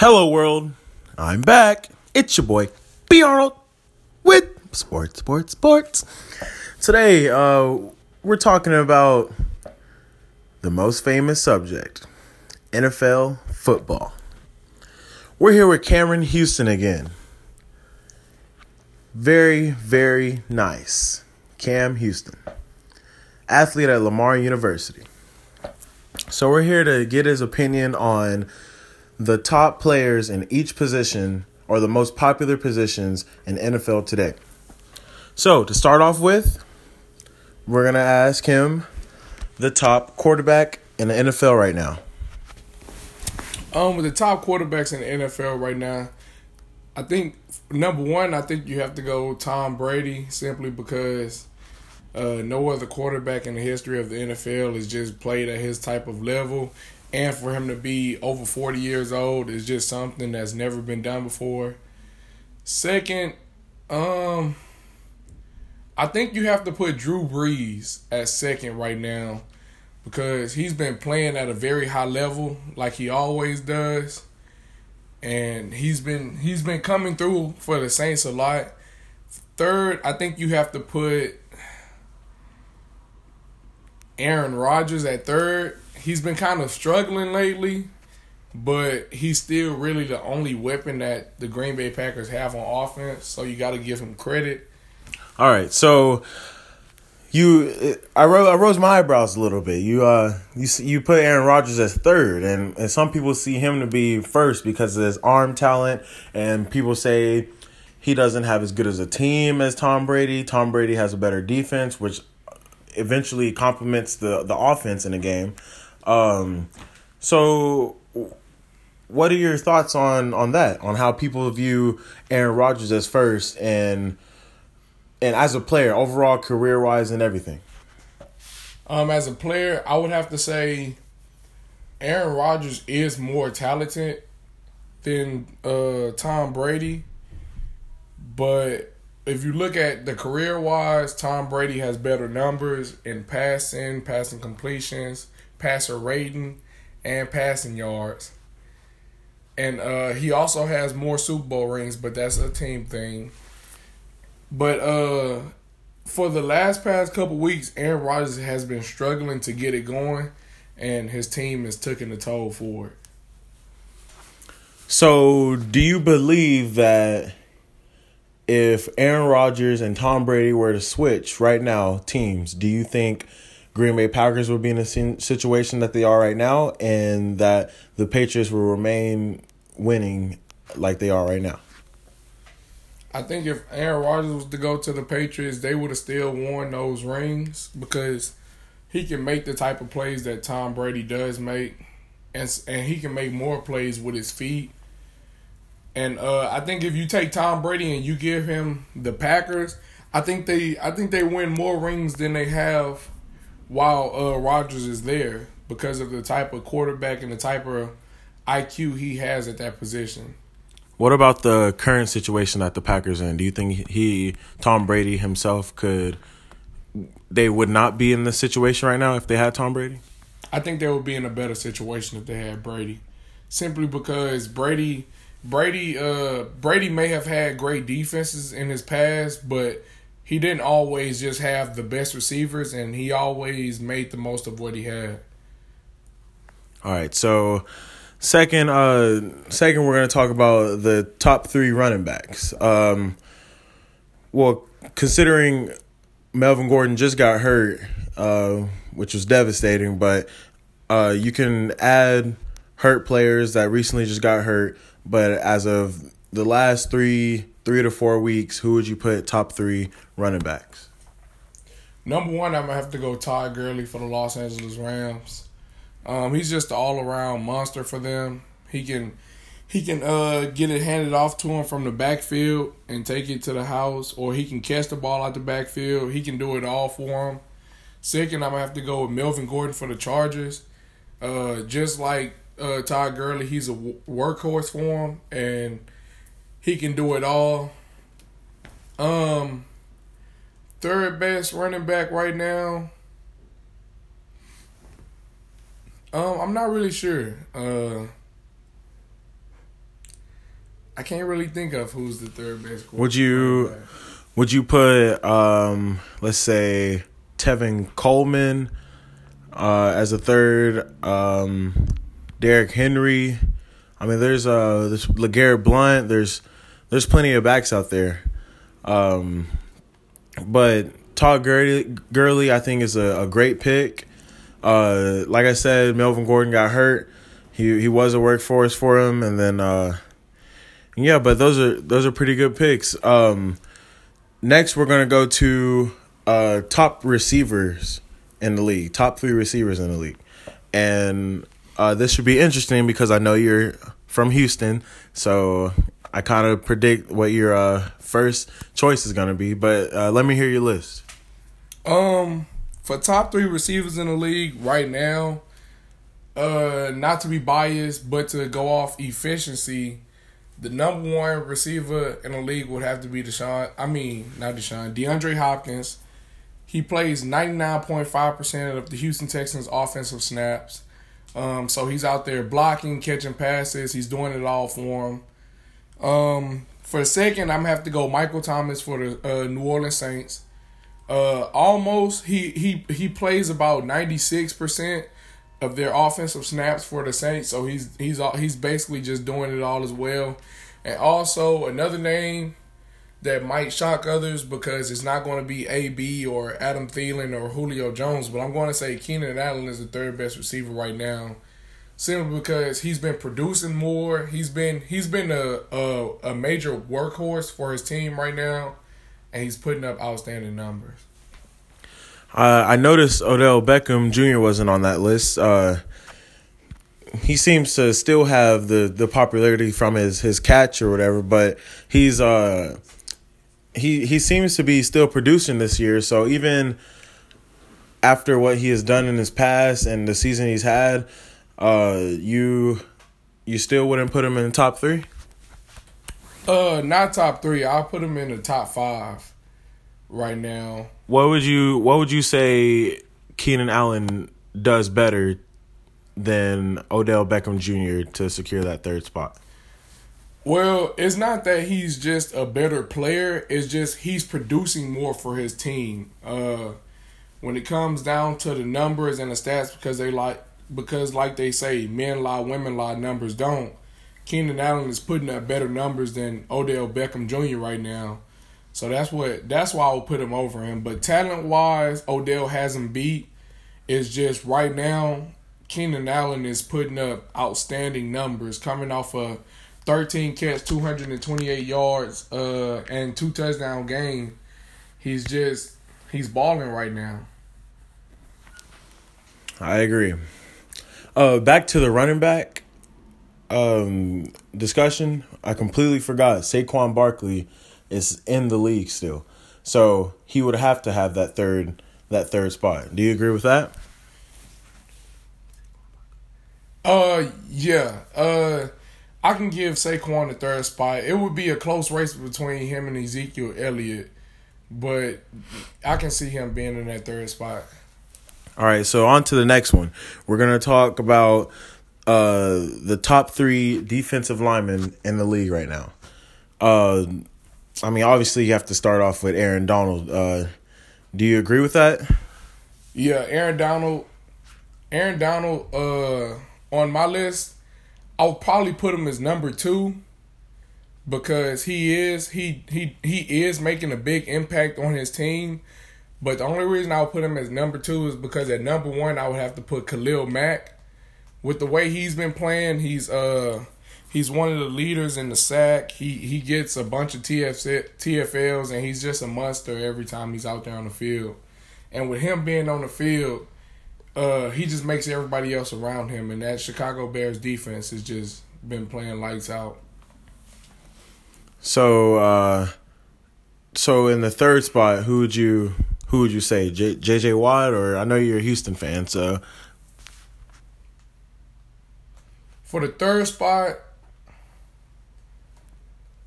Hello, world. I'm back. It's your boy, B. Arnold, with Sports, Sports, Sports. Today, uh, we're talking about the most famous subject NFL football. We're here with Cameron Houston again. Very, very nice. Cam Houston, athlete at Lamar University. So, we're here to get his opinion on the top players in each position or the most popular positions in NFL today. So, to start off with, we're going to ask him the top quarterback in the NFL right now. Um, with the top quarterbacks in the NFL right now, I think number one, I think you have to go Tom Brady simply because uh, no other quarterback in the history of the NFL has just played at his type of level and for him to be over 40 years old is just something that's never been done before. Second, um I think you have to put Drew Brees at second right now because he's been playing at a very high level like he always does. And he's been he's been coming through for the Saints a lot. Third, I think you have to put Aaron Rodgers at third he's been kind of struggling lately, but he's still really the only weapon that the Green Bay Packers have on offense. So you got to give him credit. All right, so you, I rose, I rose my eyebrows a little bit. You, uh, you, you put Aaron Rodgers as third, and and some people see him to be first because of his arm talent, and people say he doesn't have as good as a team as Tom Brady. Tom Brady has a better defense, which eventually complements the the offense in the game. Um, so what are your thoughts on on that? On how people view Aaron Rodgers as first and and as a player, overall career wise and everything? Um, as a player, I would have to say Aaron Rodgers is more talented than uh, Tom Brady. But if you look at the career wise, Tom Brady has better numbers in passing, passing completions, passer rating, and passing yards. And uh, he also has more Super Bowl rings, but that's a team thing. But uh, for the last past couple weeks, Aaron Rodgers has been struggling to get it going, and his team is taking the toll for it. So, do you believe that if Aaron Rodgers and Tom Brady were to switch right now teams, do you think Green Bay Packers would be in the situation that they are right now, and that the Patriots will remain winning like they are right now. I think if Aaron Rodgers was to go to the Patriots, they would have still won those rings because he can make the type of plays that Tom Brady does make, and and he can make more plays with his feet. And uh, I think if you take Tom Brady and you give him the Packers, I think they I think they win more rings than they have while uh, Rodgers is there because of the type of quarterback and the type of IQ he has at that position. What about the current situation that the Packers in? Do you think he, Tom Brady himself, could they would not be in this situation right now if they had Tom Brady? I think they would be in a better situation if they had Brady, simply because Brady, Brady, uh, Brady may have had great defenses in his past, but he didn't always just have the best receivers, and he always made the most of what he had. All right, so second, uh, second, we're gonna talk about the top three running backs. Um, well, considering Melvin Gordon just got hurt, uh, which was devastating, but uh, you can add hurt players that recently just got hurt. But as of the last three three to four weeks, who would you put top three running backs? Number one, I'm gonna have to go Todd Gurley for the Los Angeles Rams. Um, he's just an all around monster for them. He can he can uh, get it handed off to him from the backfield and take it to the house, or he can catch the ball out the backfield. He can do it all for him. Second, I'm gonna have to go with Melvin Gordon for the Chargers. Uh, just like uh, Todd Gurley, he's a workhorse for him, and he can do it all. Um, third best running back right now. Um, I'm not really sure. Uh, I can't really think of who's the third best. Would you would you put um let's say Tevin Coleman uh as a third um Derrick Henry I mean there's uh there's LeGarrette Blount there's there's plenty of backs out there. Um but Todd Gurley, Gurley I think is a, a great pick. Uh like I said Melvin Gordon got hurt. He he was a workhorse for him. And then uh yeah, but those are those are pretty good picks. Um, next, we're gonna go to uh, top receivers in the league, top three receivers in the league, and uh, this should be interesting because I know you're from Houston, so I kind of predict what your uh, first choice is gonna be. But uh, let me hear your list. Um, for top three receivers in the league right now, uh, not to be biased, but to go off efficiency the number one receiver in the league would have to be Deshaun. I mean, not Deshaun. DeAndre Hopkins. He plays ninety nine point five percent of the Houston Texans' offensive snaps. Um, so he's out there blocking, catching passes. He's doing it all for him. Um, for a second, I'm gonna have to go Michael Thomas for the uh, New Orleans Saints. Uh, almost he he he plays about ninety six percent of their offensive snaps for the Saints. So he's he's he's basically just doing it all as well. And also another name that might shock others because it's not going to be AB or Adam Thielen or Julio Jones, but I'm going to say Keenan Allen is the third best receiver right now. Simply because he's been producing more. He's been he's been a, a a major workhorse for his team right now, and he's putting up outstanding numbers. Uh, I noticed Odell Beckham Jr. wasn't on that list. Uh, he seems to still have the, the popularity from his, his catch or whatever, but he's uh he he seems to be still producing this year. So even after what he has done in his past and the season he's had, uh, you you still wouldn't put him in the top three. Uh, not top three. I'll put him in the top five right now. What would you What would you say Keenan Allen does better than Odell Beckham Jr. to secure that third spot? Well, it's not that he's just a better player. It's just he's producing more for his team. Uh, when it comes down to the numbers and the stats, because they like because like they say, men lie, women lie, numbers don't. Keenan Allen is putting up better numbers than Odell Beckham Jr. right now. So that's what that's why I will put him over him. But talent wise, Odell has him beat. It's just right now, Keenan Allen is putting up outstanding numbers, coming off a 13 catch, 228 yards, uh, and two touchdown game. He's just he's balling right now. I agree. Uh, back to the running back um, discussion. I completely forgot Saquon Barkley is in the league still. So he would have to have that third that third spot. Do you agree with that? Uh yeah. Uh I can give Saquon the third spot. It would be a close race between him and Ezekiel Elliott, but I can see him being in that third spot. All right, so on to the next one. We're gonna talk about uh the top three defensive linemen in the league right now. Uh I mean, obviously, you have to start off with Aaron Donald. Uh, do you agree with that? Yeah, Aaron Donald. Aaron Donald. Uh, on my list, I would probably put him as number two because he is he he he is making a big impact on his team. But the only reason I would put him as number two is because at number one I would have to put Khalil Mack. With the way he's been playing, he's uh he's one of the leaders in the sack. He he gets a bunch of TF, TFLs and he's just a monster every time he's out there on the field. And with him being on the field, uh, he just makes everybody else around him. And that Chicago Bears defense has just been playing lights out. So, uh, so in the third spot, who would you who would you say, J, JJ Watt, or I know you're a Houston fan, so. For the third spot,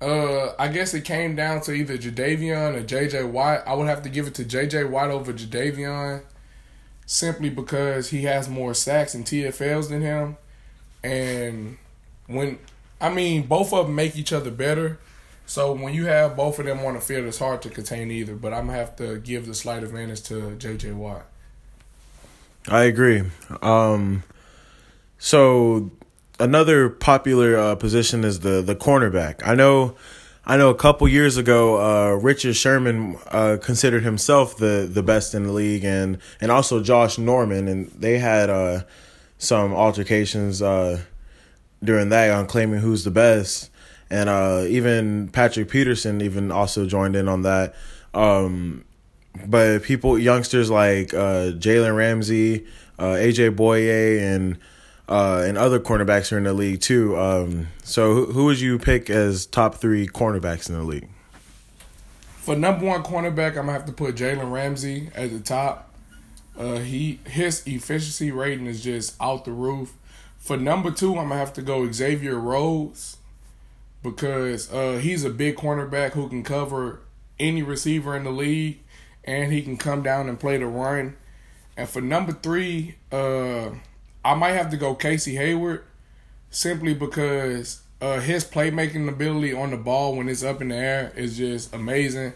uh, I guess it came down to either Jadeveon or JJ Watt. I would have to give it to JJ Watt over Jadeveon simply because he has more sacks and TFLs than him. And when I mean, both of them make each other better. So when you have both of them on the field, it's hard to contain either. But I'm gonna have to give the slight advantage to J.J. Watt. I agree. Um, so another popular uh, position is the the cornerback. I know, I know. A couple years ago, uh, Richard Sherman uh, considered himself the the best in the league, and and also Josh Norman, and they had uh, some altercations uh, during that on claiming who's the best, and uh, even Patrick Peterson even also joined in on that. Um, but people, youngsters like uh, Jalen Ramsey, AJ Bouye, and uh, and other cornerbacks are in the league too. Um, so who, who would you pick as top three cornerbacks in the league? For number one cornerback, I'm gonna have to put Jalen Ramsey at the top. Uh, he his efficiency rating is just out the roof. For number two, I'm gonna have to go Xavier Rhodes because uh, he's a big cornerback who can cover any receiver in the league, and he can come down and play the run. And for number three, uh, I might have to go Casey Hayward simply because uh, his playmaking ability on the ball when it's up in the air is just amazing,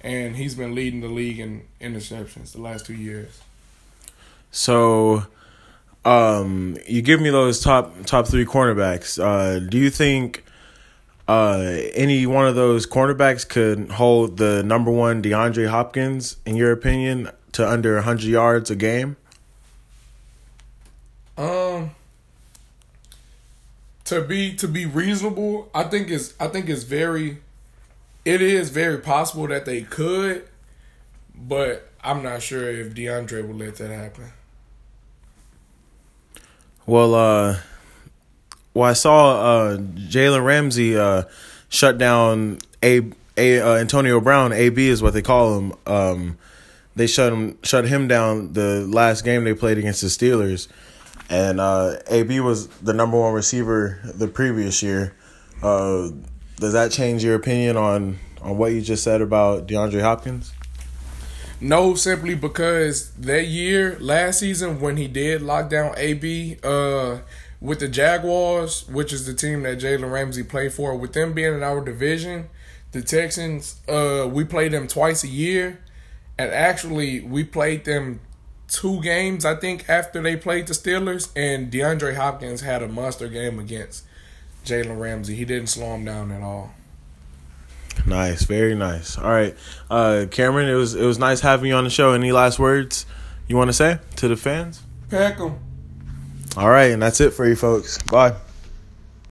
and he's been leading the league in interceptions the last two years. So, um, you give me those top top three cornerbacks. Uh, do you think uh, any one of those cornerbacks could hold the number one DeAndre Hopkins, in your opinion, to under 100 yards a game? Um, to be to be reasonable, I think is I think it's very, it is very possible that they could, but I'm not sure if DeAndre will let that happen. Well, uh, well, I saw uh, Jalen Ramsey uh, shut down a, a uh, Antonio Brown. AB is what they call him. Um, they shut him shut him down the last game they played against the Steelers, and uh, AB was the number one receiver the previous year. Uh, does that change your opinion on on what you just said about DeAndre Hopkins? No, simply because that year, last season, when he did lock down AB uh, with the Jaguars, which is the team that Jalen Ramsey played for, with them being in our division, the Texans, uh, we played them twice a year. And actually, we played them two games, I think, after they played the Steelers. And DeAndre Hopkins had a monster game against Jalen Ramsey. He didn't slow him down at all. Nice, very nice. All right, uh, Cameron, it was it was nice having you on the show. Any last words you want to say to the fans? Pack them. All right, and that's it for you folks. Bye.